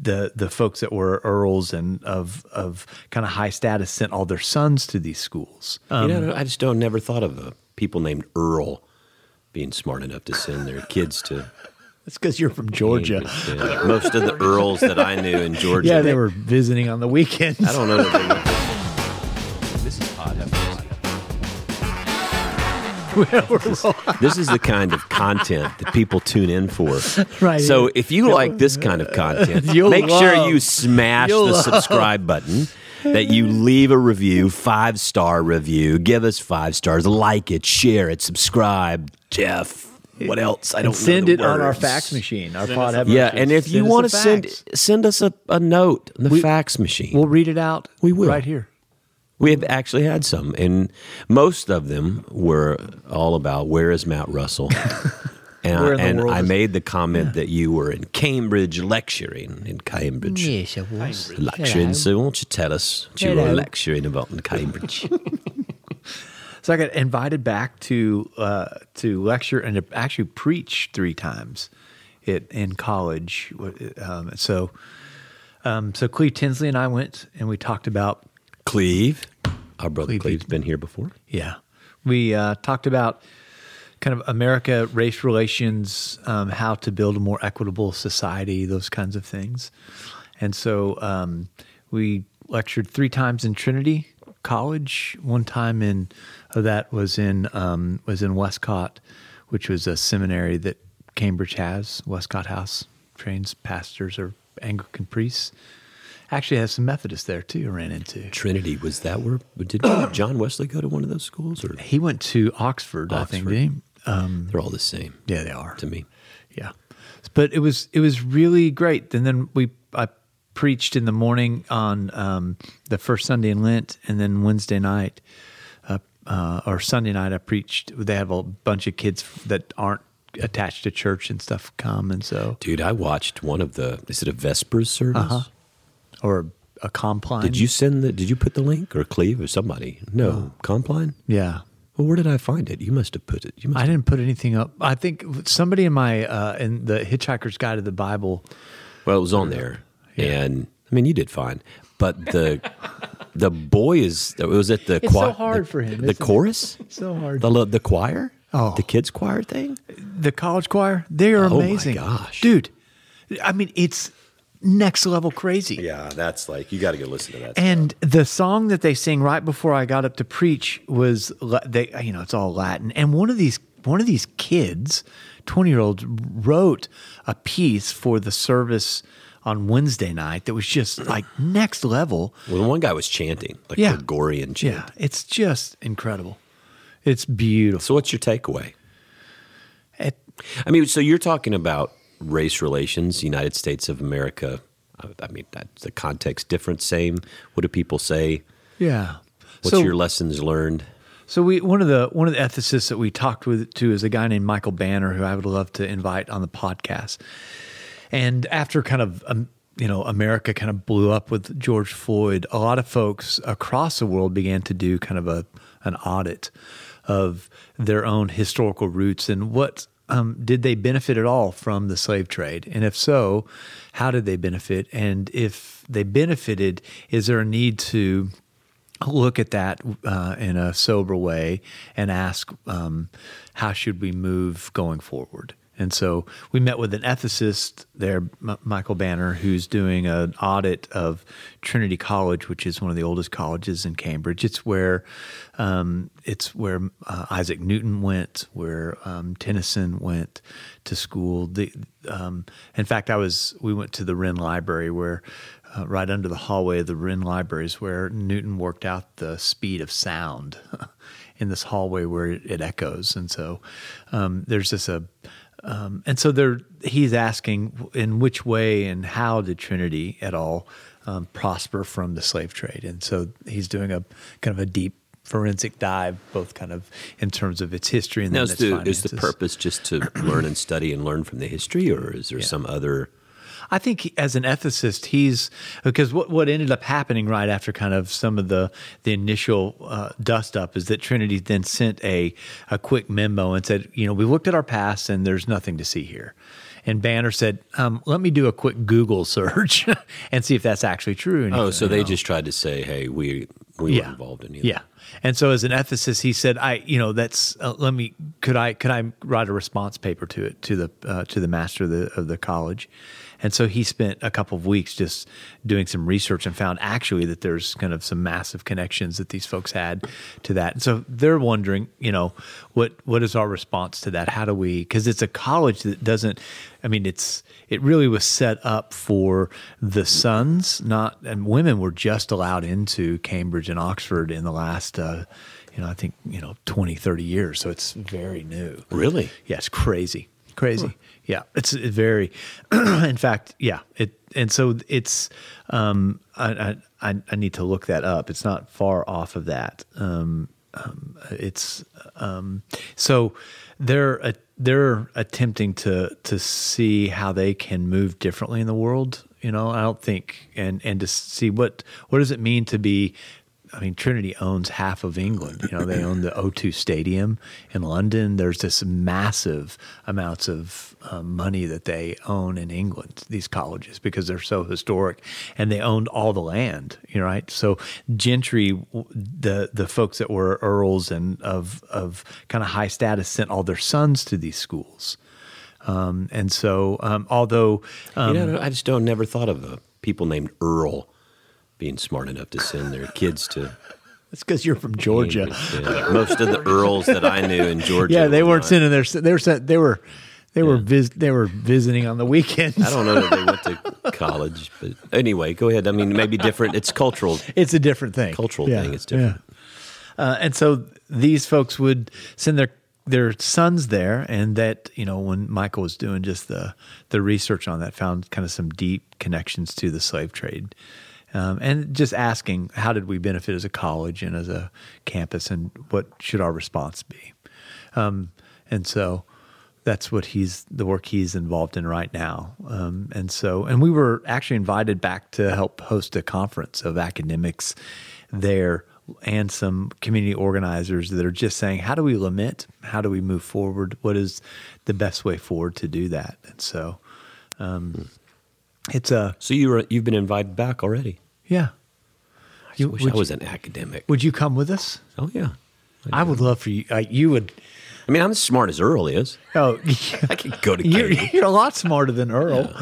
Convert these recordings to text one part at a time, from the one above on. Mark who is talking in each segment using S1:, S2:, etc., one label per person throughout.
S1: the the folks that were earls and of of kind of high status sent all their sons to these schools. Um,
S2: you know, I just don't never thought of uh, people named Earl being smart enough to send their kids to.
S1: it's because you're from Georgia.
S2: Yeah, most of the Earls that I knew in Georgia.
S1: Yeah, they were visiting on the weekends.
S2: I don't know this is the kind of content that people tune in for.
S1: Right.
S2: So if you like this kind of content,
S1: You'll
S2: make sure you smash
S1: you'll
S2: the
S1: love-
S2: subscribe button. That you leave a review, five star review. Give us five stars. Like it, share it, subscribe. Jeff, what else? I don't
S1: And send
S2: know
S1: it
S2: the
S1: on our fax machine. Our pod have
S2: Yeah,
S1: machines.
S2: and if you want to send send us a, a note on the fax machine.
S1: we'll read it out.
S2: We will.
S1: right here.
S2: We have actually had some, and most of them were all about where is Matt Russell. And,
S1: in
S2: and I made the comment that you were in Cambridge lecturing in Cambridge.
S3: Yes, I was.
S2: Lecturing. So, why don't you tell us what you were
S3: Hello.
S2: lecturing about in Cambridge?
S1: So I got invited back to uh, to lecture and to actually preach three times it, in college. Um, so um, so Cleve Tinsley and I went and we talked about
S2: Cleve. Our brother
S1: Cleve.
S2: Cleve's been here before.
S1: yeah we uh, talked about kind of America race relations, um, how to build a more equitable society, those kinds of things. And so um, we lectured three times in Trinity College. One time in uh, that was in um, was in Westcott, which was a seminary that Cambridge has. Westcott House trains pastors or Anglican priests. Actually, has some Methodists there too. I ran into.
S2: Trinity, was that where, did John Wesley go to one of those schools? Or
S1: He went to Oxford, I think. Did he? Um,
S2: they're all the same
S1: yeah, they are.
S2: to me.
S1: Yeah, but it was it was really great. And then we I preached in the morning on um, the first Sunday in Lent, and then Wednesday night uh, uh, or Sunday night I preached. They have a bunch of kids that aren't attached to church and stuff come, and so
S2: Dude, I watched one of the, is it a Vespers service?
S1: Uh-huh. Or a compline.
S2: Did you send the? Did you put the link or Cleve or somebody? No, Compline.
S1: Yeah.
S2: Well, where did I find it? You must have put it. You must.
S1: I didn't put anything up. I think somebody in my uh, in the Hitchhiker's Guide to the Bible.
S2: well, it was on there, and I mean, you did fine. But the the boy is was it the
S1: It's so hard
S2: the,
S1: for him,
S2: The chorus,
S1: So hard.
S2: the the choir,
S1: Oh.
S2: the kids choir thing.
S1: the college choir, they are
S2: Oh my
S1: amazing.
S2: gosh.
S1: Dude. I mean, it's next level crazy.
S2: Yeah, that's like you got to go listen to that.
S1: And the song that they sing right before I got up to preach was they you know, it's all Latin. And one of these one of these kids, 20-year-olds wrote a piece for the service on Wednesday night that was just like next level.
S2: well, one guy was chanting like
S1: Yeah.
S2: Gregorian chant.
S1: Yeah, it's just incredible. It's beautiful.
S2: So, what's your takeaway?
S1: It-
S2: I mean, so you're talking about race relations, United States of America. I- mean, the context different, same. What do people say?
S1: yeah.
S2: What's
S1: So-
S2: your lessons learned?
S1: So we one of the one of the ethicists that we talked with to is a guy named Michael Banner who I would love to invite on the podcast. And after kind of um, you know America kind of blew up with George Floyd, a lot of folks across the world began to do kind of a an audit of their own historical roots and what um, did they benefit at all from the slave trade, and if so, how did they benefit? And if they benefited, is there a need to look at that uh, in a sober way and ask um, how should we move going forward and so we met with an ethicist there M- michael banner who's doing an audit of trinity college which is one of the oldest colleges in cambridge it's where um, it's where uh, isaac newton went where um, tennyson went to school the, um, in fact i was we went to the wren library where uh, right under the hallway of the Wren Libraries, where Newton worked out the speed of sound in this hallway where it, echoes. And so um, there's this a, um, and so there he's asking in which way and how did Trinity at all um, prosper from the slave trade? And so he's doing a kind of a deep forensic dive, both kind of in terms of its history and
S2: Now,
S1: then its
S2: the, is the purpose just to learn and study and learn from the history, or is there some other?
S1: I think he- as an ethicist, he's because what what ended up happening right after kind of some of the the initial uh, dust up is that Trinity then sent a a quick memo and said, you know, we looked at our past and there's nothing to see here, And Banner said, um, "Let me do a quick Google search and see if that's actually true." He
S2: Oh, so they
S1: "No."
S2: just tried to say, "Hey, we we weren't involved in either."
S1: Yeah. And so as an ethicist, he said, I, you know, that's, uh, let me, could I, could I write a response paper to it, to the, uh, to the master of the, of the college? And so he spent a couple of weeks just doing some research and found actually that there's kind of some massive connections that these folks had to that. And so they're wondering, you know, what, what is our response to that? How do we, cause it's a college that doesn't, I mean, it's, it really was set up for the sons, not, and women were just allowed into Cambridge and Oxford in the last, uh, you know, I think, you know, 20, 30 years. So it's very new.
S2: Really?
S1: Yeah, it's crazy, crazy. Yeah, it's it very. in fact, yeah. It and so it's. Um, I, I I need to look that up. It's not far off of that. Um, um, it's um, so they're uh, they're attempting to to see how they can move differently in the world. You know, I don't think and and to see what what does it mean to be I mean, Trinity owns half of England. You know, they own the O2 Stadium in London. There's this massive amounts of um, money that they own in England. These colleges because they're so historic, and they owned all the land. You know, right? So gentry, the the folks that were earls and of of kind of high status, sent all their sons to these schools. Um, and so, um, although um,
S2: you know, I just don't never thought of uh, people named Earl being smart enough to send their kids to
S1: it's because you're from Georgia.
S2: Yeah. Most of the Earls that I knew in Georgia.
S1: Yeah, they
S2: were
S1: weren't
S2: not-
S1: sending their. They were. They were. They were. Vis, they were visiting on the weekends.
S2: I don't know that they went to college, but anyway, go ahead. I mean, maybe different. It's cultural.
S1: It's a different thing.
S2: Cultural
S1: Yeah,
S2: thing, it's different.
S1: yeah. Uh, and so these folks would send their their sons there, and that you know when Michael was doing just the the research on that, found kind of some deep connections to the slave trade. Um, and just asking, how did we benefit as a college and as a campus, and what should our response be? Um, and so that's what he's the work he's involved in right now. Um, and so, and we were actually invited back to help host a conference of academics there and some community organizers that are just saying, how do we lament? How do we move forward? What is the best way forward to do that? And so, um, it's a
S2: So you were you've been invited back already.
S1: yeah.
S2: I
S1: You-
S2: wish I
S1: you-
S2: was an academic.
S1: Would you come with us?
S2: Oh yeah.
S1: I would love for you. Uh, you would.
S2: I mean, I'm as smart as Earl is.
S1: Oh,
S2: I could go to
S1: you're, you're a lot smarter than Earl.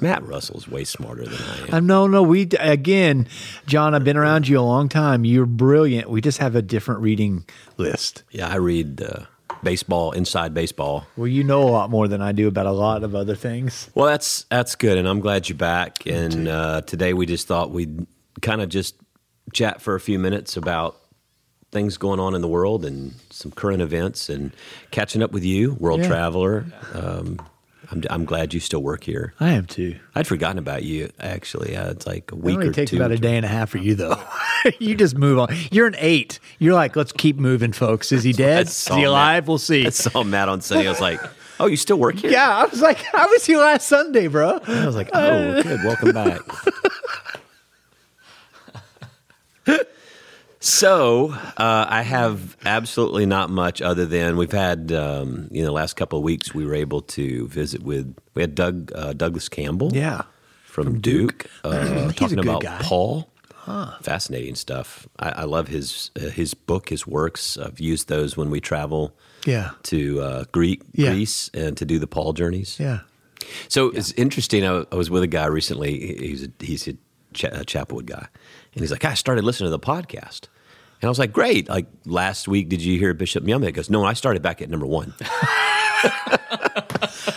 S2: Matt Russell's way smarter than I am.
S1: Uh, no, no. We again, John. I've been around you a long time. You're brilliant. We just have a different reading list.
S2: Yeah, I read uh, baseball, inside baseball.
S1: Well, you know a lot more than I do about a lot of other things.
S2: Well, that's that's good, and I'm glad you're back. And uh, today we just thought we'd kind of just chat for a few minutes about things going on in the world and some current events, and catching up with you, world
S1: Yeah.
S2: traveler. Um, I'm, I'm glad you still work here.
S1: I am too.
S2: I'd forgotten about you actually. Uh, it's like a week.
S1: It only
S2: or
S1: takes
S2: two.
S1: about a day and a half for you, though. you just move on. You're an eight. You're like, let's keep moving, folks. Is he dead? Is he
S2: Matt.
S1: alive? We'll see.
S2: I saw Matt on Sunday. I was like, "Oh, you still work here?"
S1: Yeah, I was like, I was here last Sunday, bro.
S2: I was like, "Oh, good. Welcome back." So uh, I have absolutely not much other than we've had um, you know the last couple of weeks we were able to visit with we had Doug uh, Douglas Campbell
S1: Yeah.
S2: from, Duke, Uh, talking about
S1: guy.
S2: Paul. Fascinating stuff. I, I love his uh, his book, his works. I've used those when we travel
S1: Yeah.
S2: to uh, Greek,
S1: Yeah.
S2: Greece and to do the Paul journeys.
S1: Yeah.
S2: So it's interesting. I, I was with a guy recently. He's a, he's a, Cha- a Chapelwood guy, and he's like, "I started listening to the podcast." And I was like, "Great!" Like last week, did you hear Bishop Myama? He goes, "No, I started back at number one."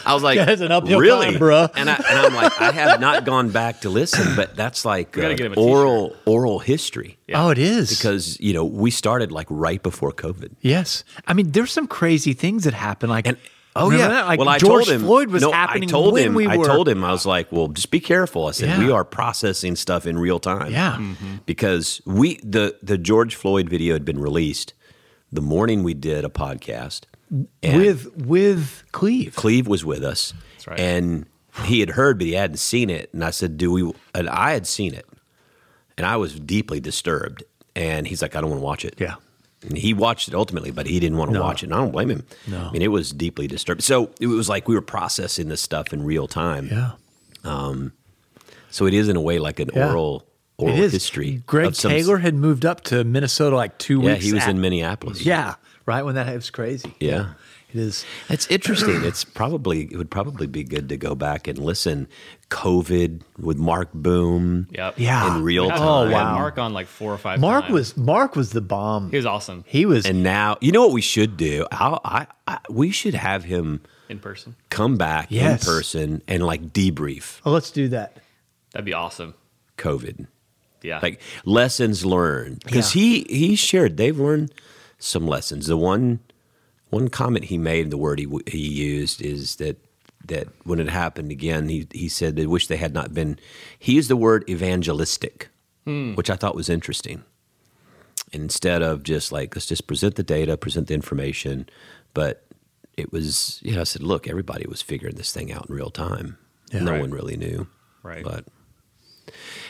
S2: I was like,
S1: That's an uphill
S2: "Really,
S1: climb, bruh."
S2: And, I, and I'm like, I have not gone back to listen, but that's like uh,
S3: get him a t-shirt.
S2: oral oral history
S1: Oh, it is.
S2: because you know we started like right before COVID.
S1: Yes, I mean there's some crazy things that happen. Like,
S2: And oh
S1: remember
S2: yeah,
S1: that? like
S2: well I
S1: George
S2: told him
S1: Floyd was
S2: no,
S1: happening
S2: I told
S1: when
S2: him.
S1: we
S2: I told him I was like, well, just be careful. I said
S1: Yeah.
S2: we are processing stuff in real time.
S1: Yeah. Mm-hmm.
S2: because we the the George Floyd video had been released the morning we did a podcast.
S1: With with Cleve.
S2: Cleve was with us,
S3: right.
S2: and he had heard, but he hadn't seen it. And I said, "Do we?" And I had seen it, and I was deeply disturbed. And he's like, "I don't want to watch it."
S1: Yeah,
S2: And he watched it ultimately, but he didn't want to
S1: No.
S2: watch it. And I don't blame him.
S1: No.
S2: I mean, it was deeply disturbing. So it was like we were processing this stuff in real time.
S1: Yeah.
S2: Um, so it is in a way like an
S1: Yeah.
S2: oral oral
S1: it is.
S2: history.
S1: Greg
S2: some-
S1: Taylor had moved up to Minnesota like two
S2: Yeah,
S1: weeks.
S2: Yeah, he was
S1: at-
S2: in Minneapolis.
S1: Yeah, right when that was crazy.
S2: Yeah.
S1: It is.
S2: It's interesting. It's probably it would probably be good to go back and listen. COVID with Marc Boom.
S3: Yep.
S1: Yeah.
S2: In real
S3: We
S2: time.
S3: Oh had
S1: wow.
S3: Mark on like four or five.
S1: Mark
S3: times.
S1: was Mark was the bomb.
S3: He was awesome
S1: He was.
S2: And now you know what we should do. I'll, I, I we should have him
S3: in person.
S2: come back
S1: Yes.
S2: in person and like debrief
S1: oh, let's do that.
S3: That'd be awesome.
S2: COVID,
S3: Yeah.
S2: like lessons learned. Because
S1: Yeah.
S2: he he shared they've learned some lessons. The one one comment he made, the word he he used is that that when it happened again, he he said they wish they had not been. He used the word evangelistic, which I thought was interesting. Instead of just like let's just present the data, present the information, but it was you know I said look everybody was figuring this thing out in real time.
S1: Yeah.
S2: no
S3: Right.
S2: one really knew.
S3: Right.
S2: But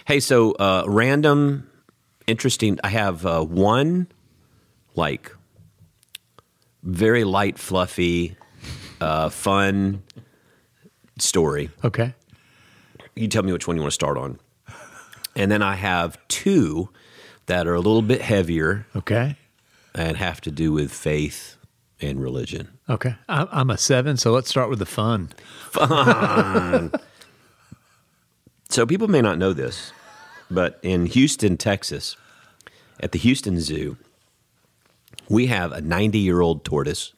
S2: hey, so uh, random, interesting. I have uh, one like very light, fluffy, uh, fun story.
S1: Okay.
S2: You tell me which one you want to start on. And then I have two that are a little bit heavier
S1: Okay.
S2: and have to do with faith and religion.
S1: Okay. I'm, I'm a seven, so let's start with the fun. fun.
S2: So people may not know this, but in Houston, Texas, at the Houston Zoo, we have a 90 year old tortoise,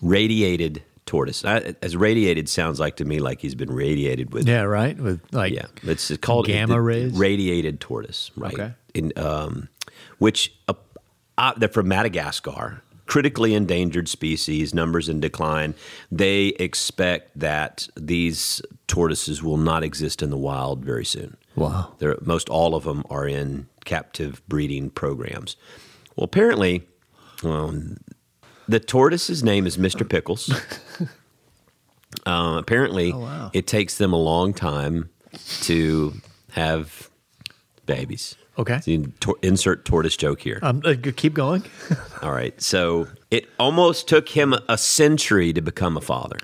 S2: radiated tortoise. I, as radiated sounds like to me like he's been radiated with.
S1: Yeah. Right. With like.
S2: Yeah, it's called
S1: Gamma rays?
S2: Radiated tortoise, right?
S1: Okay.
S2: In um, which uh, uh, they're from Madagascar, critically endangered species, numbers in decline. They expect that these tortoises will not exist in the wild very soon.
S1: Wow.
S2: They're, most all of them are in captive breeding programs. Well, apparently, um, the tortoise's name is Mr. Pickles. uh, apparently,
S1: Oh, wow.
S2: it takes them a long time to have babies.
S1: Okay.
S2: So tor- insert tortoise joke here.
S1: Um, uh, keep going.
S2: All right. So it almost took him a century to become a father.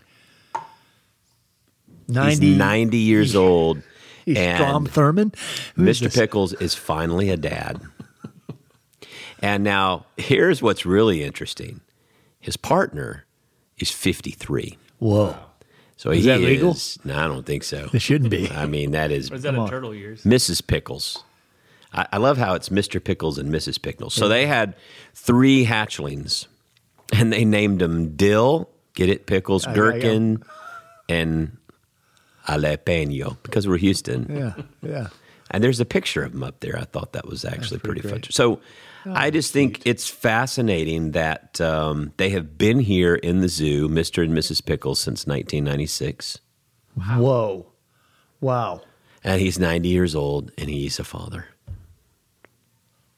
S1: Ninety.
S2: He's 90 years old.
S1: He's
S2: and
S1: Strom Thurmond. Who is
S2: Mr.
S1: this?
S2: Pickles is finally a dad. And now here's what's really interesting. His partner is 53.
S1: Whoa.
S2: So
S1: Is
S2: he
S1: that legal?
S2: is No, I don't think so.
S1: It shouldn't be.
S2: I mean, that is
S3: Or is that
S1: Come
S3: in
S1: on.
S3: turtle years?
S2: Mrs. Pickles. I, I love how it's Mr. Pickles and Mrs. Pickles. So they had three hatchlings, and they named them Dill, get it, Pickles,
S1: I- I got 'em.
S2: Gherkin, and Jalapeno because we're Houston.
S1: Yeah. Yeah.
S2: And there's a picture of them up there. I thought that was actually
S1: pretty
S2: pretty, fun. So I just think it's fascinating that um, they have been here in the zoo, Mr. and Mrs. Pickles, since 1996. Wow.
S1: Whoa. Wow.
S2: And he's 90 years old and he's a father.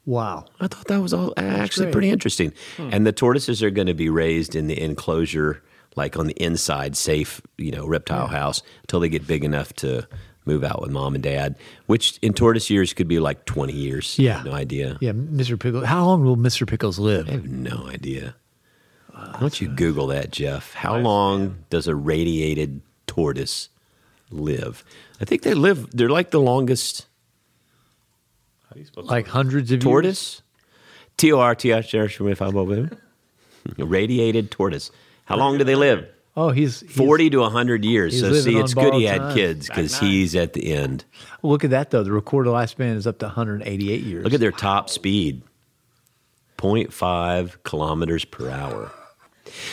S1: Wow.
S2: I thought that was all actually
S1: great.
S2: pretty interesting. And the tortoises are going to be raised in the enclosure, like on the inside, safe, you know, reptile house until they get big enough to move out with mom and dad, which in tortoise years could be like 20 years.
S1: Yeah.
S2: No idea.
S1: Yeah. Mr. Pickles. How long will Mr. Pickles live?
S2: I have no idea. Why don't you Google that, Jeff? How long does a radiated tortoise live? I think they live, they're like the longest
S3: How do you spell
S1: Like hundreds of years?
S2: tortoise. T O R T H R if I'm over there. Radiated tortoise. How long do they live?
S1: Oh, he's, he's
S2: 40 to 100 years. So see, it's good he had
S1: time.
S2: kids because he's at the end.
S1: Look at that though. The recorded lifespan is up to 188 years.
S2: Look at their top speed 0.5 kilometers per hour.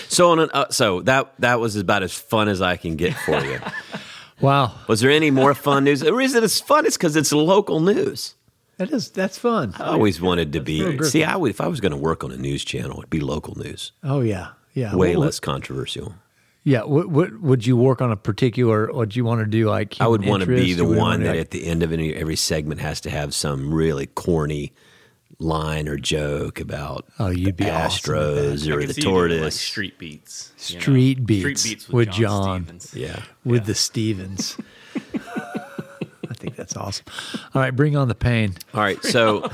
S2: So on an, uh, so that that was about as fun as I can get for you.
S1: Wow.
S2: was there any more fun news? The reason it's fun is because it's local news.
S1: That is that's fun.
S2: I always wanted to be. See, I would if I was going to work on a news channel, it'd be local news,
S1: Oh yeah. Yeah.
S2: way
S1: What-
S2: less controversial.
S1: Yeah. What, what would you work on a particular? Would you want to do like?
S2: I would want to be the
S1: or would you
S2: one that
S1: do,
S2: at the end of any, every segment has to have some really corny line or joke about
S1: Oh, you'd be awesome at
S2: Astros
S3: I
S2: or
S3: could
S2: the
S3: see you doing, like,
S2: tortoise.
S3: street beats. you know?
S1: Street beats
S3: Street beats
S1: with
S3: with,
S1: John.
S3: John. Stevens.
S2: yeah.
S1: with
S3: Yeah.
S1: the Stevens. I think that's awesome. All right, bring on the pain.
S2: All right, so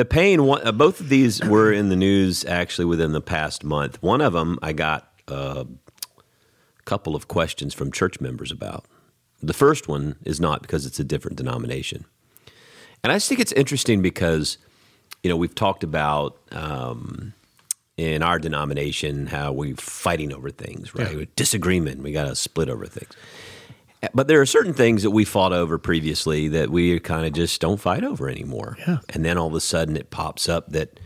S2: the pain. One, uh, both of these were in the news actually within the past month. One of them, I got uh, a couple of questions from church members about. The first one is not because it's a different denomination, and I just think it's interesting because you know we've talked about. Um, in our denomination, how we're fighting over things, right?
S1: Yeah.
S2: Disagreement, we got to split over things. But there are certain things that we fought over previously that we kind of just don't fight over anymore.
S1: Yeah.
S2: And then all of a sudden it pops up that,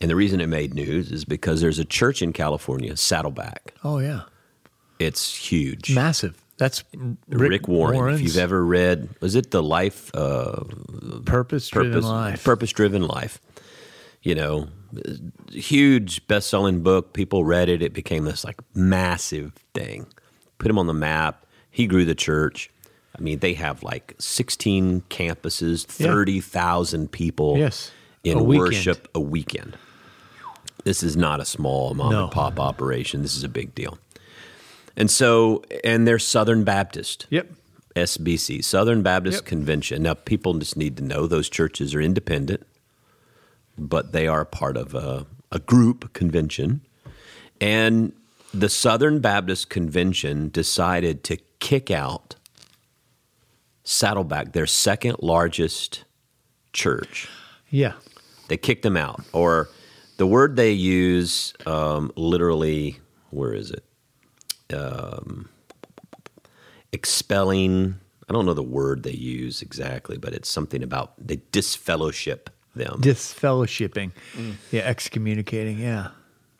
S2: and the reason it made news is because there's a church in California, Saddleback.
S1: Oh yeah,
S2: It's huge.
S1: massive. That's
S2: Rick, Warren.
S1: Warren's
S2: If you've ever read, was it the Life uh,
S1: purpose-driven life.
S2: Purpose Driven Life? You know, huge best selling book. People read it. It became this like massive thing. Put him on the map. He grew the church. I mean, they have like 16 campuses,
S1: Yeah.
S2: 30,000 people
S1: Yes.
S2: in
S1: A
S2: worship a weekend. This is not a small mom
S1: No.
S2: and pop operation. This is a big deal. And so, and they're Southern Baptist.
S1: Yep.
S2: SBC, Southern Baptist
S1: Yep.
S2: Convention. Now, people just need to know those churches are independent, but they are part of a, a group convention. And the Southern Baptist Convention decided to kick out Saddleback, their second largest church.
S1: Yeah.
S2: They kicked them out. Or the word they use um, literally, where is it? Um, expelling. I don't know the word they use exactly, but it's something about they disfellowship them.
S1: Disfellowshipping. Yeah. Excommunicating. Yeah.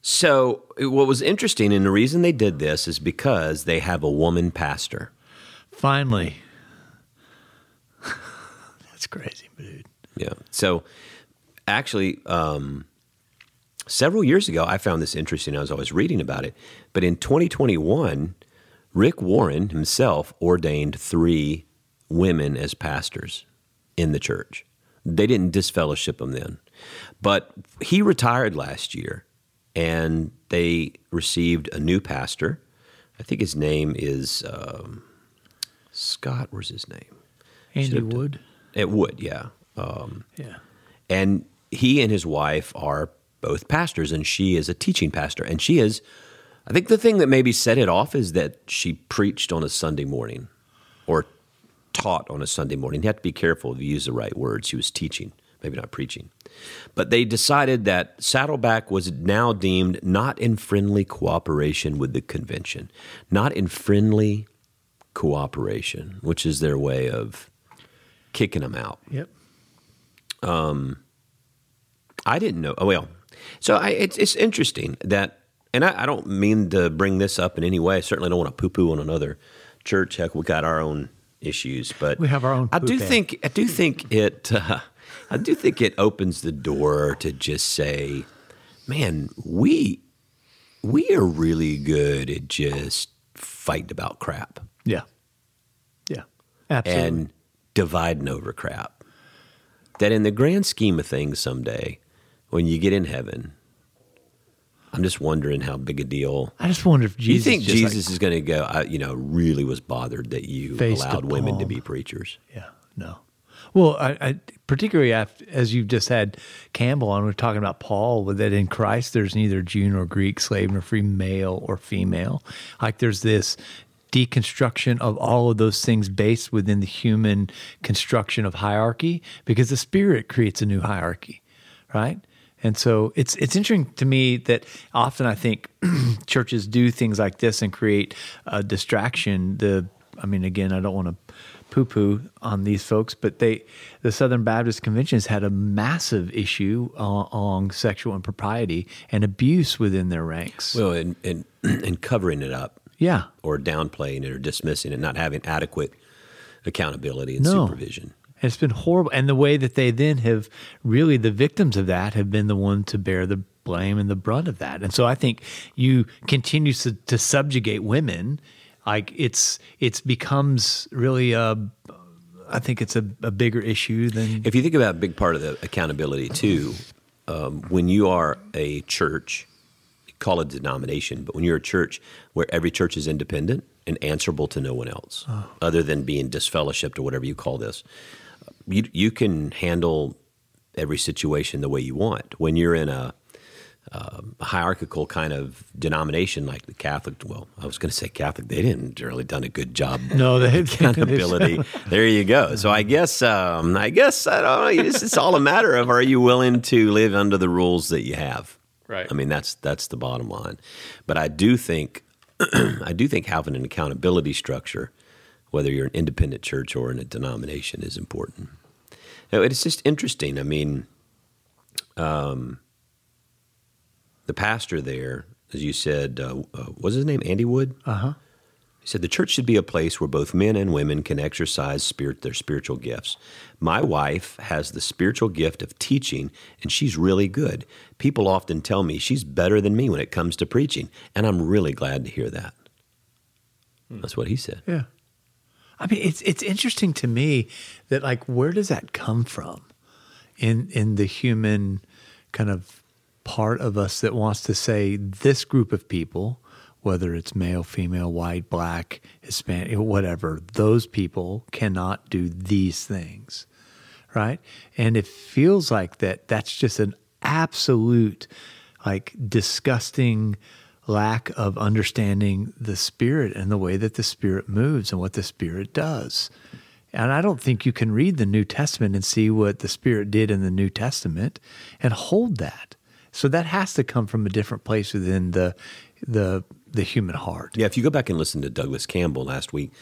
S2: So, what was interesting, and the reason they did this is because they have a woman pastor.
S1: Finally. That's crazy, dude.
S2: Yeah. So actually, um, several years ago, I found this interesting. I was always reading about it. But in 2021, Rick Warren himself ordained three women as pastors in the church. They didn't disfellowship them then. But he retired last year and they received a new pastor. I think his name is um, Scott. Where's his name?
S1: Andy
S2: done-
S1: Wood.
S2: It would, yeah. Um,
S1: Yeah.
S2: and he and his wife are both pastors, and she is a teaching pastor. And she is, I think the thing that maybe set it off is that she preached on a Sunday morning or taught on a Sunday morning. You have to be careful if you use the right words. She was teaching, maybe not preaching. But they decided that Saddleback was now deemed not in friendly cooperation with the convention, not in friendly cooperation, which is their way of kicking them out.
S1: Yep.
S2: Um, I didn't know. Oh well, so I, it's it's interesting that, and I, I don't mean to bring this up in any way. I certainly don't want to poo poo on another church. Heck, we got our own issues, but
S1: We have our own
S2: I do think I do think it. Uh, I do think it opens the door to just say, man, we we are really good at just fighting about crap
S1: Yeah. Yeah. Absolutely.
S2: and dividing over crap. That in the grand scheme of things, someday, when you get in heaven, I'm just wondering how big a deal.
S1: I just wonder if
S2: Do you
S1: Jesus.
S2: think
S1: just like-
S2: Jesus is going to go? I, you know, really was bothered that you allowed women to be preachers.
S1: Yeah, no. Well, I, I particularly after, as you've just had Campbell on, we're talking about Paul, that in Christ there's neither Jew nor Greek, slave nor free, male or female. Like there's this deconstruction of all of those things based within the human construction of hierarchy, because the Spirit creates a new hierarchy, right? And so it's it's interesting to me that often I think churches do things like this and create a distraction. The I mean, again, I don't want to poo poo on these folks, but they the Southern Baptist Convention has had a massive issue uh, on sexual impropriety and abuse within their ranks.
S2: Well, and and and covering it up
S1: yeah,
S2: or downplaying it or dismissing it, not having adequate accountability and
S1: No.
S2: supervision.
S1: It's been horrible. And the way that they then have really, the victims of that have been the one to bear the blame and the brunt of that. And so I think you continue to, to subjugate women. Like it's, it's becomes really a, I think it's a, a bigger issue than,
S2: If you think about a big part of the accountability too, um, when you are a church, call it denomination, but when you're a church where every church is independent and answerable to no one else, other than being disfellowshipped or whatever you call this, you you can handle every situation the way you want. When you're in a, um, a hierarchical kind of denomination like the Catholic, well, I was going to say Catholic, they didn't really done a good job.
S1: No, they
S2: accountability. there you go. So I guess, um, I guess I don't know. It's, it's all a matter of are you willing to live under the rules that you have.
S3: Right.
S2: I mean, that's that's the bottom line. But I do think, I do think having an accountability structure, whether you're an independent church or in a denomination, is important. Now, It's just interesting. I mean, um, the pastor there, as you said, uh, uh, was his name Andy Wood?
S1: Uh huh.
S2: He said the church should be a place where both men and women can exercise spirit their spiritual gifts. My wife has the spiritual gift of teaching, and she's really good. People often tell me she's better than me when it comes to preaching, and I'm really glad to hear that. That's what he said.
S1: Yeah. I mean, it's it's interesting to me that like where does that come from in in the human kind of part of us that wants to say this group of people, whether it's male, female, white, black, Hispanic, whatever, those people cannot do these things. Right? And it feels like that that's just an absolute like disgusting lack of understanding the spirit and the way that the spirit moves and what the spirit does. And I don't think you can read the New Testament and see what the spirit did in the New Testament and hold that. So that has to come from a different place within the the the human heart.
S2: Yeah, if you go back and listen to Douglas Campbell last week,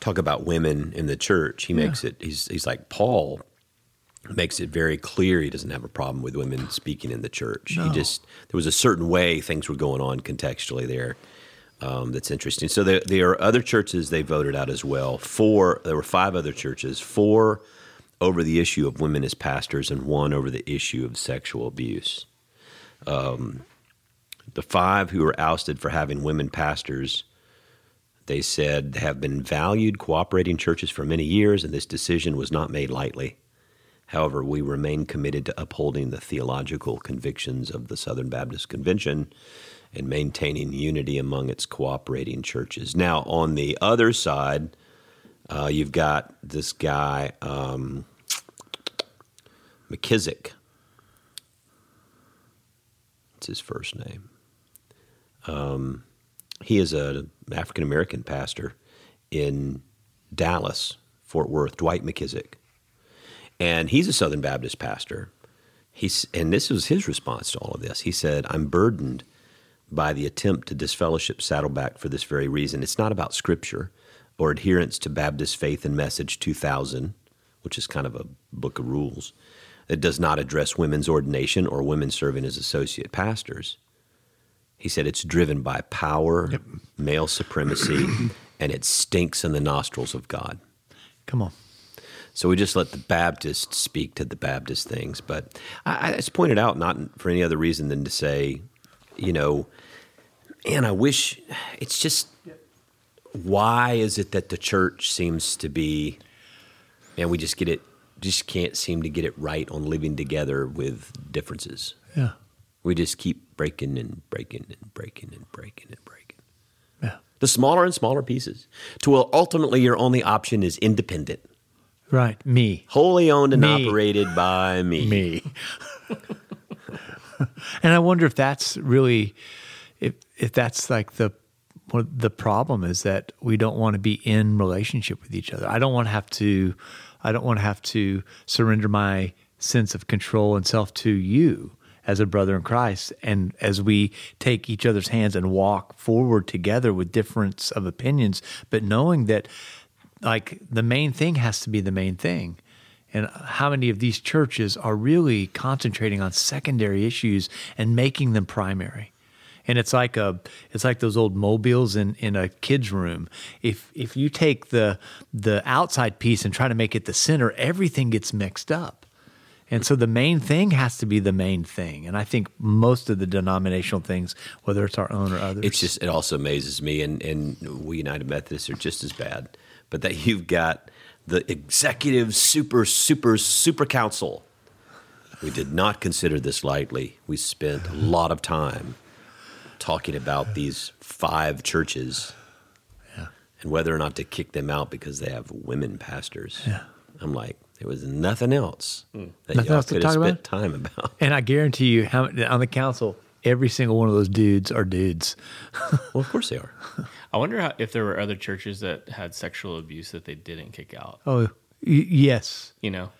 S2: talk about women in the church, he makes it. He's he's like Paul makes it very clear he doesn't have a problem with women speaking in the church. He just there was a certain way things were going on contextually there. Um, that's interesting. So there, there are other churches they voted out as well. Four, there were five other churches. Four over the issue of women as pastors, and one over the issue of sexual abuse. Um, the five who were ousted for having women pastors they said have been valued cooperating churches for many years, and this decision was not made lightly. However, we remain committed to upholding the theological convictions of the Southern Baptist Convention and maintaining unity among its cooperating churches. Now, on the other side, uh, you've got this guy, um, McKissic. What's his first name? Um, he is an African American pastor in Dallas, Fort Worth, Dwight McKissic. And he's a Southern Baptist pastor. He's, and this was his response to all of this. He said, I'm burdened by the attempt to disfellowship Saddleback for this very reason. It's not about Scripture or adherence to Baptist Faith and Message 2000, which is kind of a book of rules. It does not address women's ordination or women serving as associate pastors. He said it's driven by power, male supremacy, and it stinks in the nostrils of God.
S1: Come on.
S2: So we just let the Baptists speak to the Baptist things. But I, I just pointed out, not for any other reason than to say, you know, and I wish it's just why is it that the church seems to be, and we just get it, just can't seem to get it right on living together with differences.
S1: Yeah.
S2: We just keep breaking and breaking and breaking and breaking and breaking.
S1: Yeah.
S2: The smaller and smaller pieces. To where ultimately your only option is independent,
S1: Right. Me.
S2: wholly owned and
S1: Me.
S2: operated by me.
S1: Me. and I wonder if that's really if if that's like the the problem is that we don't want to be in relationship with each other. I don't want to have to I don't want to have to surrender my sense of control and self to you as a brother in Christ. And as we take each other's hands and walk forward together with difference of opinions but knowing that like the main thing has to be the main thing. And how many of these churches are really concentrating on secondary issues and making them primary and it's like a it's like those old mobiles in in a kid's room if if you take the the outside piece and try to make it the center everything gets mixed up and so the main thing has to be the main thing and i think most of the denominational things whether it's our own or others
S2: It's just it also amazes me, and and we United Methodists are just as bad, but that you've got the executive super super super council. We did not consider this lightly. We spent a lot of time talking about these five churches
S1: Yeah.
S2: and whether or not to kick them out because they have women pastors.
S1: Yeah.
S2: I'm like, there was nothing else that
S1: Hmm. Nothing
S2: y'all
S1: else to
S2: could have spent
S1: about?
S2: time about.
S1: And I guarantee you, how on the council, every single one of those dudes are dudes.
S2: Well, of course they are.
S3: I wonder how, if there were other churches that had sexual abuse that they didn't kick out.
S1: Oh, y- yes.
S3: You know,
S1: Well,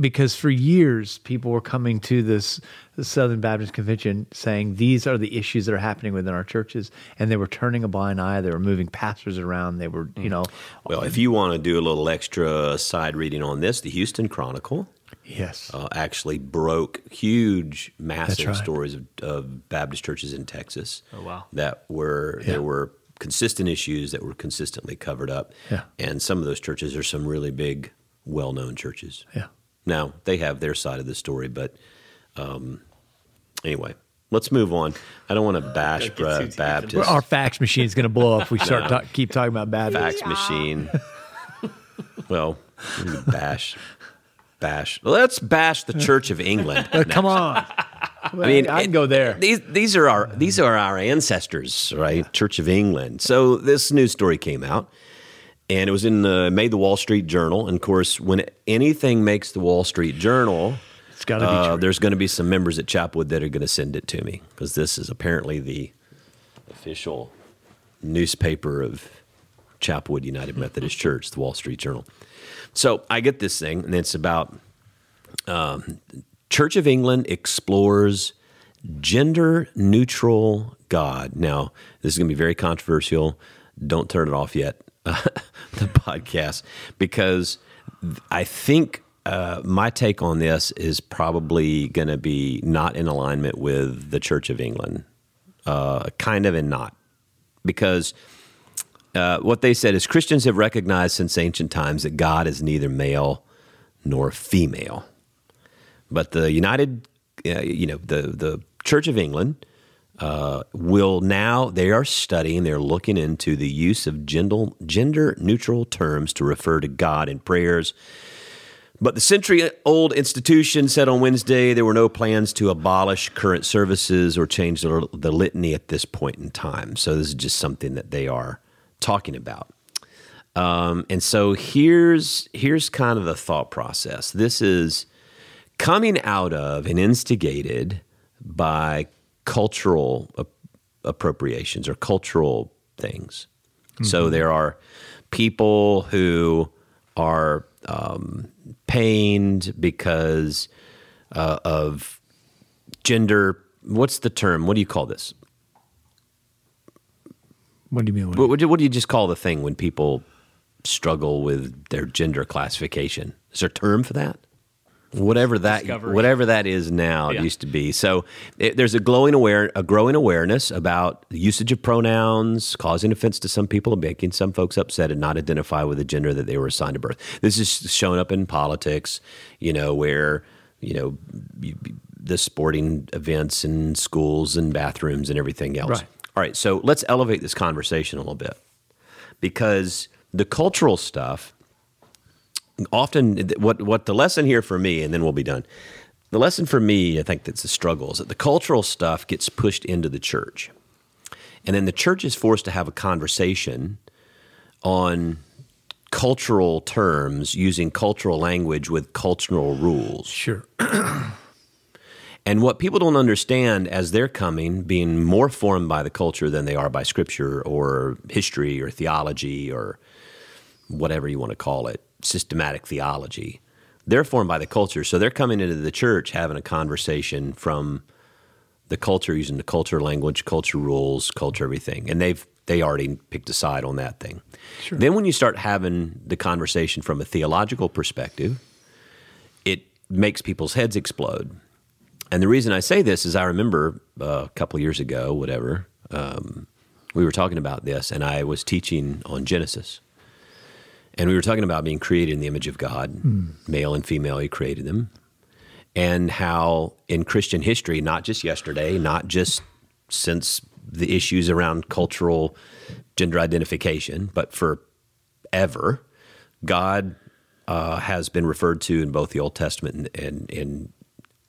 S1: Because for years, people were coming to this Southern Baptist Convention saying these are the issues that are happening within our churches, and they were turning a blind eye. They were moving pastors around. They were, you know,
S2: Well, if you want to do a little extra side reading on this, the Houston Chronicle
S1: yes,
S2: uh, actually broke huge, massive
S1: right.
S2: stories of, of Baptist churches in Texas.
S3: Oh, wow.
S2: That were
S1: Yeah.
S2: there were consistent issues that were consistently covered up.
S1: Yeah.
S2: And some of those churches are some really big, well-known churches.
S1: yeah.
S2: Now they have their side of the story, but um, anyway, let's move on. I don't want to bash
S3: Don't get too
S2: Bra- Baptist
S1: Well, our fax machine is going to blow up if we start
S2: No.
S1: talk, keep talking about Baptist.
S2: fax machine. well, bash, bash. Let's bash the Church of England.
S1: Come on.
S2: I mean,
S1: I can
S2: it-
S1: go there.
S2: These these are our these are our ancestors, right? Church of England. So this news story came out, and it was in the made the Wall Street Journal. And of course, when anything makes the Wall Street Journal,
S1: It's got to be
S2: uh,
S1: true.
S2: there's going to be some members at Chapelwood that are going to send it to me because this is apparently the official newspaper of Chapelwood United Methodist Church, the Wall Street Journal. So I get this thing, and it's about um, Church of England explores gender neutral God. Now, this is going to be very controversial. Don't turn it off yet, the podcast, because I think uh, my take on this is probably going to be not in alignment with the Church of England, uh, kind of and not, because uh, what they said is Christians have recognized since ancient times that God is neither male nor female. But the United, uh, you know, the the Church of England uh, will now they are studying, they're looking into the use of gender gender neutral terms to refer to God in prayers. But the century old institution said on Wednesday there were no plans to abolish current services or change the, the litany at this point in time. So this is just something that they are talking about. Um, and so here's here's kind of the thought process. This is coming out of and instigated by cultural ap- appropriations or cultural things. So there are people who are um, pained because uh, of gender. What's the term? What do you call this?
S1: what do you mean?
S2: What, what do you just call the thing when people struggle with their gender classification? Is there a term for that? Whatever that
S3: Discovery.
S2: whatever that is now, it used to be. So it, there's a glowing aware a growing awareness about the usage of pronouns, causing offense to some people, and making some folks upset and not identify with the gender that they were assigned at birth. This is shown up in politics, you know, where you know you, the sporting events and schools and bathrooms and everything else.
S1: Right.
S2: All right, so let's elevate this conversation a little bit because the cultural stuff often what what the lesson here for me and then we'll be done. The lesson for me i think that's the struggle is that the cultural stuff gets pushed into the church. And then the church is forced to have a conversation on cultural terms using cultural language with cultural rules.
S1: Sure.
S2: and what people don't understand as they're coming, being more formed by the culture than they are by scripture or history or theology or whatever you want to call it, systematic theology, they're formed by the culture. So they're coming into the church having a conversation from the culture, using the culture language, culture rules, culture everything. And they've they already picked a side on that thing. Then when you start having the conversation from a theological perspective, it makes people's heads explode. And the reason I say this is I remember uh, a couple years ago, whatever, um, we were talking about this, and I was teaching on Genesis. And we were talking about being created in the image of God, male and female, He created them. And how in Christian history, not just yesterday, not just since the issues around cultural gender identification, but forever, God uh, has been referred to in both the Old Testament and, and, and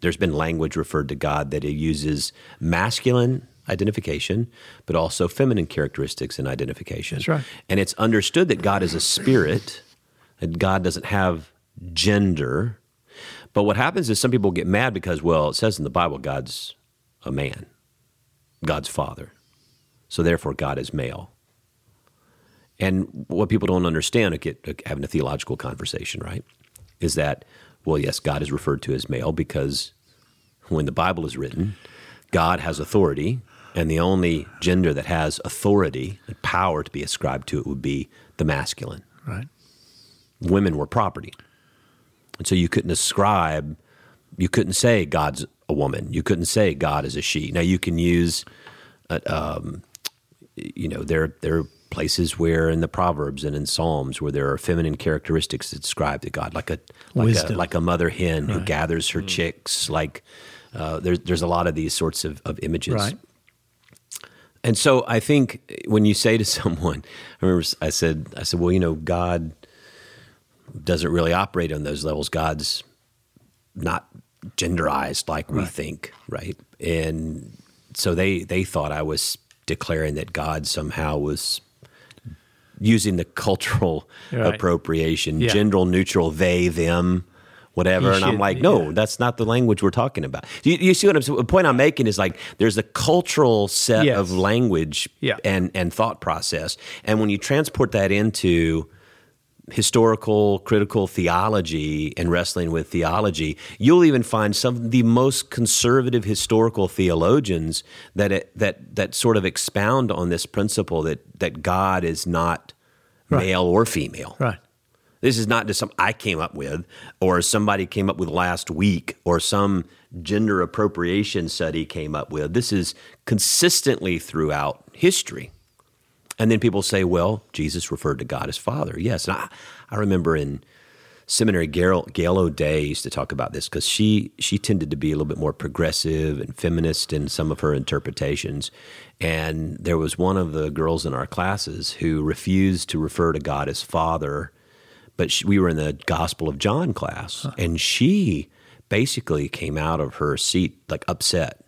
S2: there's been language referred to God that it uses masculine identification, but also feminine characteristics in identification.
S1: That's right.
S2: And it's understood that God is a spirit, and God doesn't have gender. But what happens is some people get mad because, well, it says in the Bible, God's a man, God's father. So therefore, God is male. And what people don't understand, having a theological conversation, right, is that, well, yes, God is referred to as male because when the Bible is written, God has authority, and the only gender that has authority and power to be ascribed to it would be the masculine.
S1: Right.
S2: Women were property. And so you couldn't ascribe, you couldn't say God's a woman. You couldn't say God is a she. Now you can use, uh, um, you know, there, there are places where in the Proverbs and in Psalms where there are feminine characteristics that describe to God, like a, like a, like a mother hen who gathers her chicks, like, uh, there's there's a lot of these sorts of, of images.
S1: Right.
S2: And so I think when you say to someone, I remember I said, I said, well, you know, God doesn't really operate on those levels. God's not genderized like we think, right? And so they they thought I was declaring that God somehow was using the cultural
S1: Right.
S2: appropriation,
S1: Yeah.
S2: gender neutral, they, them, whatever. And I'm like, no,
S1: yeah.
S2: that's not the language we're talking about. You, you see what I'm saying? The point I'm making is like there's a cultural set
S1: Yes.
S2: of language
S1: Yeah.
S2: and, and thought process. And when you transport that into historical critical theology and wrestling with theology, you'll even find some of the most conservative historical theologians that it, that that sort of expound on this principle that that God is not
S1: Right.
S2: male or female.
S1: Right.
S2: This is not just something I came up with or somebody came up with last week or some gender appropriation study came up with. This is consistently throughout history. And then people say, well, Jesus referred to God as Father. Yes. And I, I remember in seminary, Gail, Gail O'Day used to talk about this because she, she tended to be a little bit more progressive and feminist in some of her interpretations. And there was one of the girls in our classes who refused to refer to God as Father, but she, we were in the Gospel of John class, and she basically came out of her seat like upset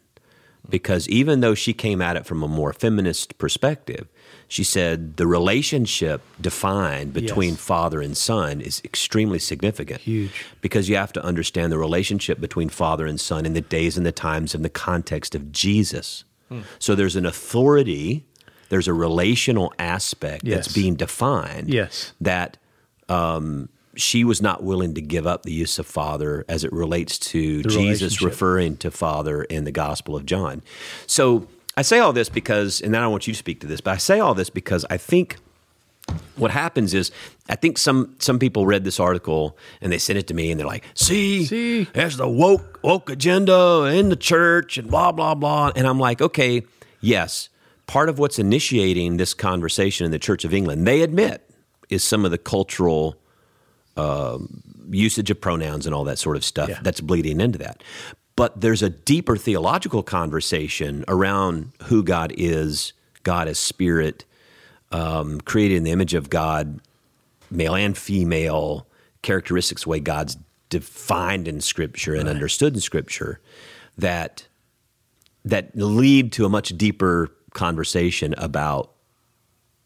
S2: because even though she came at it from a more feminist perspective, she said the relationship defined between
S1: Yes.
S2: father and son is extremely significant.
S1: Huge.
S2: Because you have to understand the relationship between father and son in the days and the times in the context of Jesus. Hmm. So there's an authority, there's a relational aspect
S1: Yes.
S2: that's being defined
S1: Yes.
S2: that um, she was not willing to give up the use of Father as it relates to
S1: The
S2: Jesus referring to Father in the Gospel of John. So I say all this because, and then I want you to speak to this, but I say all this because I think what happens is I think some some people read this article and they sent it to me and they're like, "See,
S1: See?
S2: there's the woke woke agenda in the church and blah blah blah." And I'm like, "Okay, yes, part of what's initiating this conversation in the Church of England, they admit, is some of the cultural um, usage of pronouns and all that sort of stuff
S1: Yeah.
S2: that's bleeding into that. But there's a deeper theological conversation around who God is, God as spirit, um, created in the image of God, male and female, characteristics, the way God's defined in Scripture and understood in Scripture, that that lead to a much deeper conversation about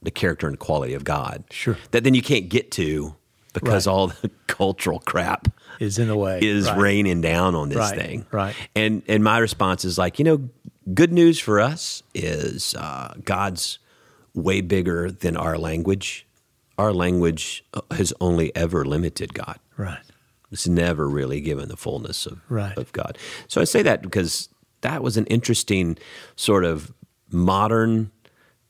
S2: the character and quality of God.
S1: Sure.
S2: That then you can't get to because
S1: Right.
S2: all the cultural crap
S1: Is in the way.
S2: is
S1: Right.
S2: raining down on this
S1: Right,
S2: thing.
S1: right.
S2: And and my response is like, you know, good news for us is uh, God's way bigger than our language. Our language uh, has only ever limited God.
S1: Right.
S2: It's never really given the fullness of, of God. So I say that because that was an interesting sort of modern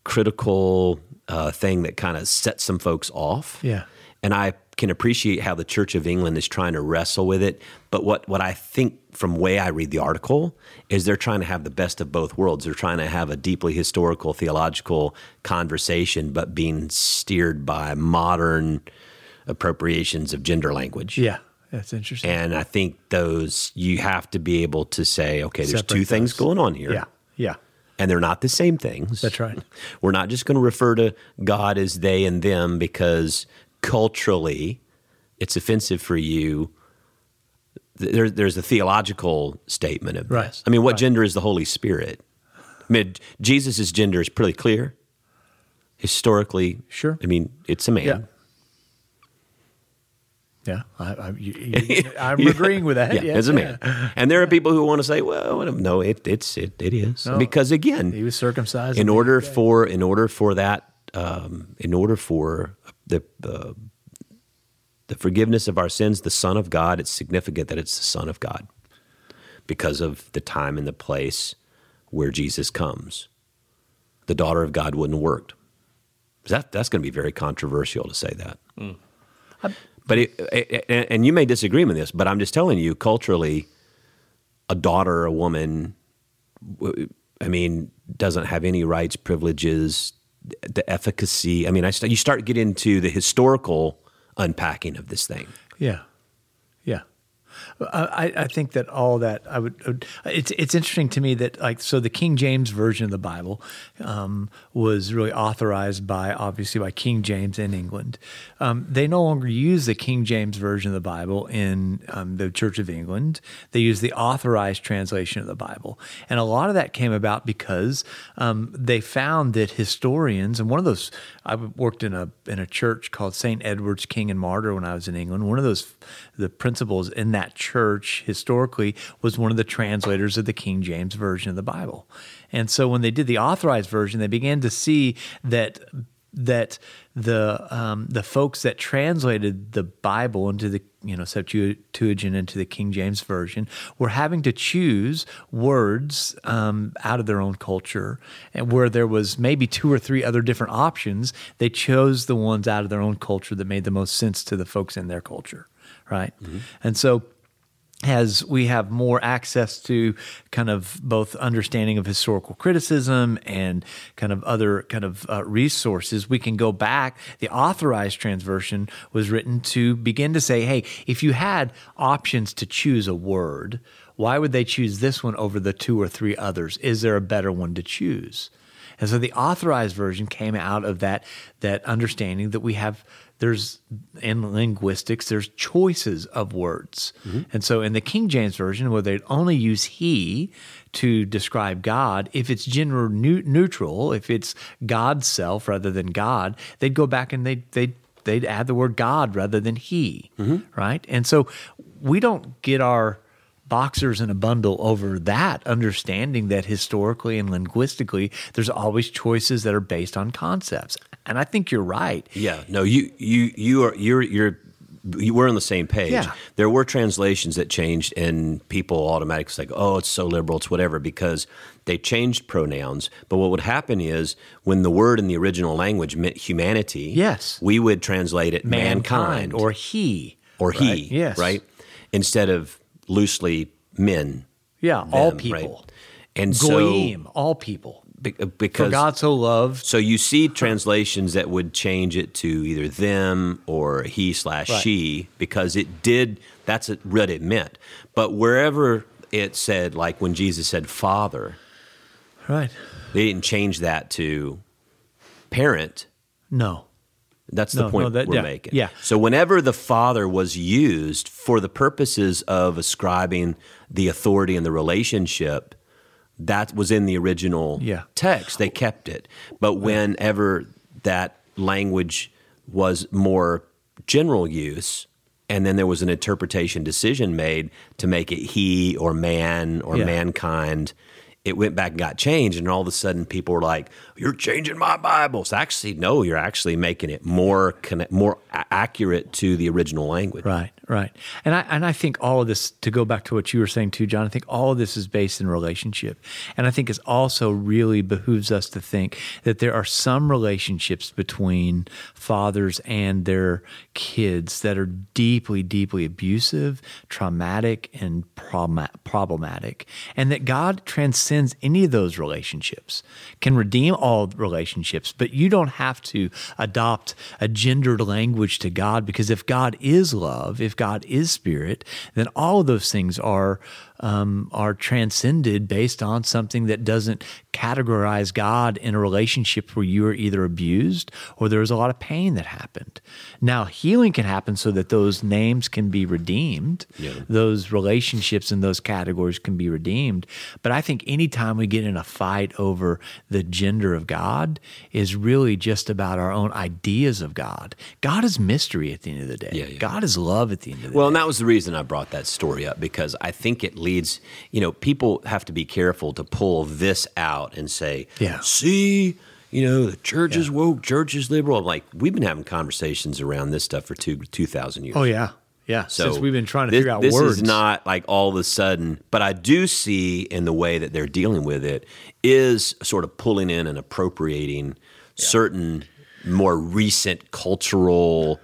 S2: critical uh, thing that kind of sets some folks off.
S1: Yeah.
S2: And I can appreciate how the Church of England is trying to wrestle with it. But what, what I think from way I read the article is they're trying to have the best of both worlds. They're trying to have a deeply historical, theological conversation, but being steered by modern appropriations of gender language.
S1: Yeah. That's interesting.
S2: And I think those you have to be able to say, okay, there's
S1: Separate
S2: two things going on here.
S1: yeah. Yeah.
S2: And they're not the same things.
S1: That's right.
S2: We're not just going to refer to God as they and them because culturally it's offensive for you. There, there's a theological statement of
S1: Right.
S2: this. I mean, what
S1: Right.
S2: gender is the Holy Spirit? I mean, Jesus' gender is pretty clear. Historically,
S1: Sure.
S2: I mean, it's a man.
S1: Yeah. Yeah, I, I, you, you, I'm agreeing with that.
S2: Yeah,
S1: Yeah,
S2: as a
S1: yeah.
S2: man. And there are people who want to say, well, no, it, it's it, it is
S1: No.
S2: because again,
S1: He was circumcised.
S2: in order
S1: eighth
S2: for in order for that um, in order for the uh, the forgiveness of our sins, the Son of God, it's significant that it's the Son of God because of the time and the place where Jesus comes. The daughter of God wouldn't have worked. That that's going to be very controversial to say that. But it, it- and- you may disagree with this, but I'm just telling you, culturally, a daughter, a woman, I mean, doesn't have any rights, privileges, the efficacy. I mean, I st- you start get into the historical unpacking of this thing.
S1: Yeah. I, I think that all that I would. It's it's interesting to me that like so the King James version of the Bible um, was really authorized by obviously by King James in England. Um, they no longer use the King James version of the Bible in um, the Church of England. They use the authorized translation of the Bible, and a lot of that came about because um, they found that historians and one of those I worked in a in a church called St. Edward's King and Martyr when I was in England. One of those the principals in that church historically was one of the translators of the King James version of the Bible. And so when they did the authorized version, they began to see that that the um, the folks that translated the Bible into the you know Septuagint into the King James version were having to choose words um, out of their own culture, and where there was maybe two or three other different options, they chose the ones out of their own culture that made the most sense to the folks in their culture, right? And so as we have more access to kind of both understanding of historical criticism and kind of other kind of uh, resources, we can go back. The authorized transversion was written to begin to say, hey, if you had options to choose a word, why would they choose this one over the two or three others? Is there a better one to choose? And so the authorized version came out of that that understanding that we have there's in linguistics there's choices of words. Mm-hmm. And so in the King James version where they'd only use he to describe God, if it's gender neutral, if it's God's self rather than God, they'd go back and they'd they'd they'd add the word God rather than he, mm-hmm. right? And so we don't get our boxers in a bundle over that understanding that historically and linguistically there's always choices that are based on concepts and i think you're right
S2: Yeah, no, you you you are you're you're you were on the same page.
S1: Yeah.
S2: There were translations that changed, and people automatically like, "Oh, it's so liberal, it's whatever," because they changed pronouns. But what would happen is when the word in the original language meant humanity,
S1: Yes.
S2: we would translate it
S1: mankind,
S2: mankind,
S1: or he
S2: or he,
S1: right? yes
S2: right, instead of loosely men,
S1: yeah all people
S2: right? And
S1: goyim all people
S2: so be- uh,
S1: for
S2: because
S1: god so loved
S2: So you see translations that would change it to either them or he slash
S1: Right.
S2: she because it did. That's what it meant. But wherever it said, like when Jesus said Father,
S1: right
S2: they didn't change that to parent.
S1: no
S2: That's
S1: No,
S2: the point
S1: no, that-
S2: we're
S1: yeah,
S2: making.
S1: yeah.
S2: So whenever the Father was used for the purposes of ascribing the authority and the relationship, that was in the original
S1: Yeah.
S2: text. They kept it. But whenever that language was more general use, and then there was an interpretation decision made to make it he or man or
S1: Yeah.
S2: mankind, it went back and got changed. And all of a sudden, people were like, "You're changing my Bibles." Actually, no, you're actually making it more connect, more accurate to the original language.
S1: Right, right. And I and I think all of this to go back to what you were saying too, John, I think all of this is based in relationship. And I think it's also really behooves us to think that there are some relationships between fathers and their kids that are deeply, deeply abusive, traumatic, and prob- problematic. And that God transcends any of those relationships, can redeem all relationships, but you don't have to adopt a gendered language to God because if God is love, if God is spirit, then all of those things are um, are transcended based on something that doesn't categorize God in a relationship where you are either abused or there was a lot of pain that happened. Now, healing can happen so that those names can be redeemed,
S2: Yeah.
S1: those relationships and those categories can be redeemed. But I think anytime we get in a fight over the gender of God is really just about our own ideas of God. God is mystery at the end of the day.
S2: Yeah, yeah.
S1: God is love at the end of the
S2: Well,
S1: day.
S2: Well, and that was the reason I brought that story up because I think it leads, you know, people have to be careful to pull this out and say,
S1: Yeah.
S2: see, you know, the church is woke, church is liberal. I'm like, we've been having conversations around this stuff for two, 2,000 years.
S1: Oh yeah, yeah.
S2: So
S1: Since we've been trying to
S2: this,
S1: figure out
S2: this
S1: words.
S2: is not like all of a sudden, but I do see in the way that they're dealing with it is sort of pulling in and appropriating certain more recent cultural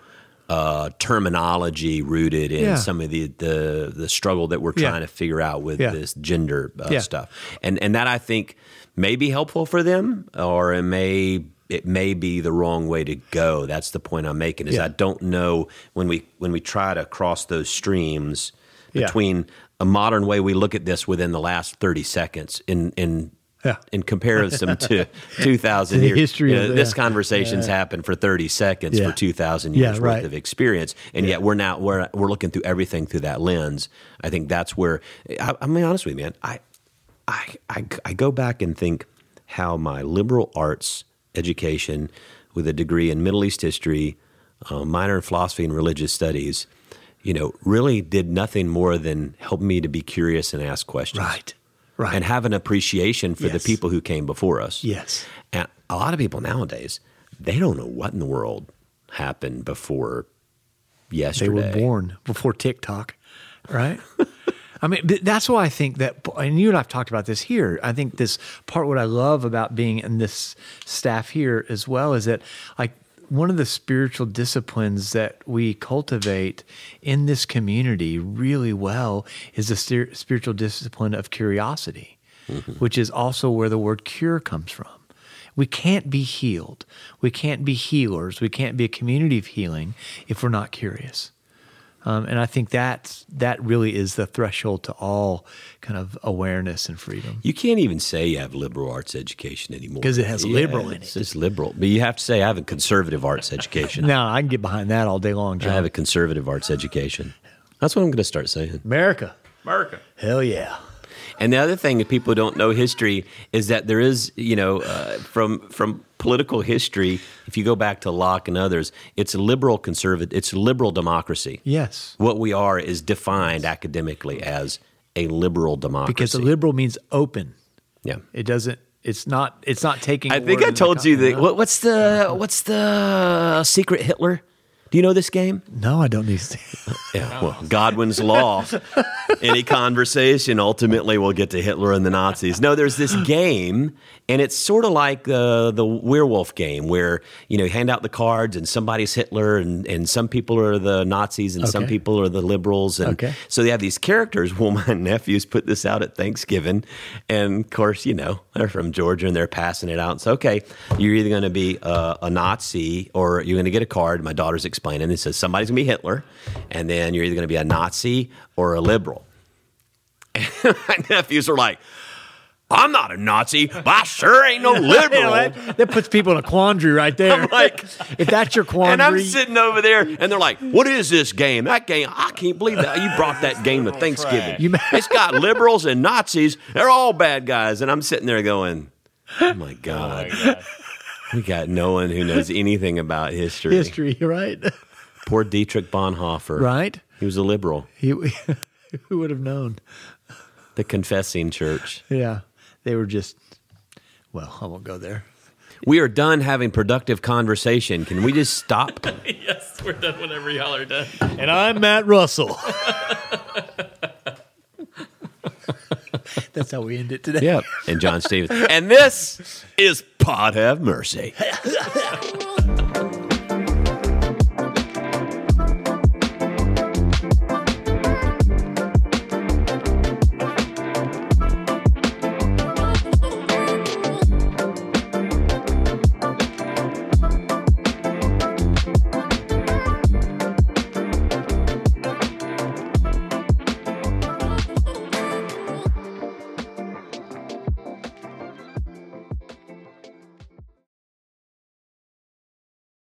S2: uh, terminology rooted in
S1: Yeah.
S2: some of the, the the struggle that we're
S1: Yeah.
S2: trying to figure out with
S1: Yeah.
S2: this gender uh,
S1: Yeah.
S2: stuff, and and that I think may be helpful for them, or it may it may be the wrong way to go. That's the point I'm making. Is
S1: Yeah.
S2: I don't know when we when we try to cross those streams
S1: Yeah.
S2: between a modern way we look at this within the last 30 seconds in in
S1: Yeah.
S2: in comparison to 2000 years
S1: history
S2: you know,
S1: the-
S2: this
S1: yeah.
S2: conversation's happened for 30 seconds
S1: Yeah.
S2: for 2000
S1: Yeah,
S2: years
S1: right.
S2: worth of experience and yet we're now we're we're looking through everything through that lens i think that's where i, I mean honest with you man I, I i i go back and think how my liberal arts education with a degree in middle east history uh, minor in philosophy and religious studies you know really did nothing more than help me to be curious and ask questions
S1: right, right.
S2: and have an appreciation for the people who came before us
S1: yes,
S2: and a lot of people nowadays, they don't know what in the world happened before yesterday.
S1: they were born before TikTok, right? I mean, that's why I think that, and you and I've talked about this here. I think this part, what I love about being in this staff here as well, is that like one of the spiritual disciplines that we cultivate in this community really well is the spiritual discipline of curiosity, mm-hmm. which is also where the word cure comes from. We can't be healed. We can't be healers. We can't be a community of healing if we're not curious. Um, and I think that that really is the threshold to all kind of awareness and freedom.
S2: You can't even say you have liberal arts education anymore
S1: because it has liberal in
S2: it's
S1: it.
S2: just liberal, but you have to say I have a conservative arts education.
S1: Now I can get behind that all day long,
S2: I have a conservative arts education. That's what I'm going to start saying.
S1: America,
S3: America.
S1: hell yeah.
S2: And the other thing that people don't know history is that there is, you know, uh, from from political history. If you go back to Locke and others, it's liberal conservative. It's liberal democracy.
S1: Yes,
S2: What we are is defined academically as a liberal democracy.
S1: because liberal means open.
S2: yeah.
S1: It doesn't. It's not. It's not taking.
S2: I think I told you that. What, what's the what's the secret Hitler? Do you know this game?
S1: No, I don't need to.
S2: Yeah, well, Godwin's law. Any conversation ultimately will get to Hitler and the Nazis. No, there's this game, and it's sort of like uh, the werewolf game, where you know you hand out the cards, and somebody's Hitler, and, and some people are the Nazis, and some people are the liberals, and
S1: Okay.
S2: so they have these characters. Well, my nephews put this out at Thanksgiving, and of course, you know they're from Georgia, and they're passing it out. So, okay, you're either going to be a, a Nazi or you're going to get a card. My daughter's explaining. It says somebody's going to be Hitler, and then you're either going to be a Nazi or a liberal. And my nephews are like, "I'm not a Nazi, but I sure ain't no
S1: You know,
S2: liberal."
S1: that, that puts people in a quandary right there.
S2: I'm like,
S1: if that's your quandary,
S2: and I'm sitting over there, and they're like, "What is this game? That game? I can't believe that you brought that game to Thanksgiving.
S3: You
S2: it's got liberals and Nazis. They're all bad guys." And I'm sitting there going, "Oh my
S3: Oh my God.
S2: We got no one who knows anything about history."
S1: history, right?
S2: Poor Dietrich Bonhoeffer.
S1: right?
S2: He was a liberal,
S1: He, who would have known?
S2: the confessing church.
S1: Yeah, they were just. Well, I won't go there.
S2: We are done having productive conversation. Can we just stop?
S3: yes, we're done whenever y'all are done.
S1: And I'm Matt Russell. That's how we end it today.
S2: yep. And John Stevens. And this is Pod Have Mercy.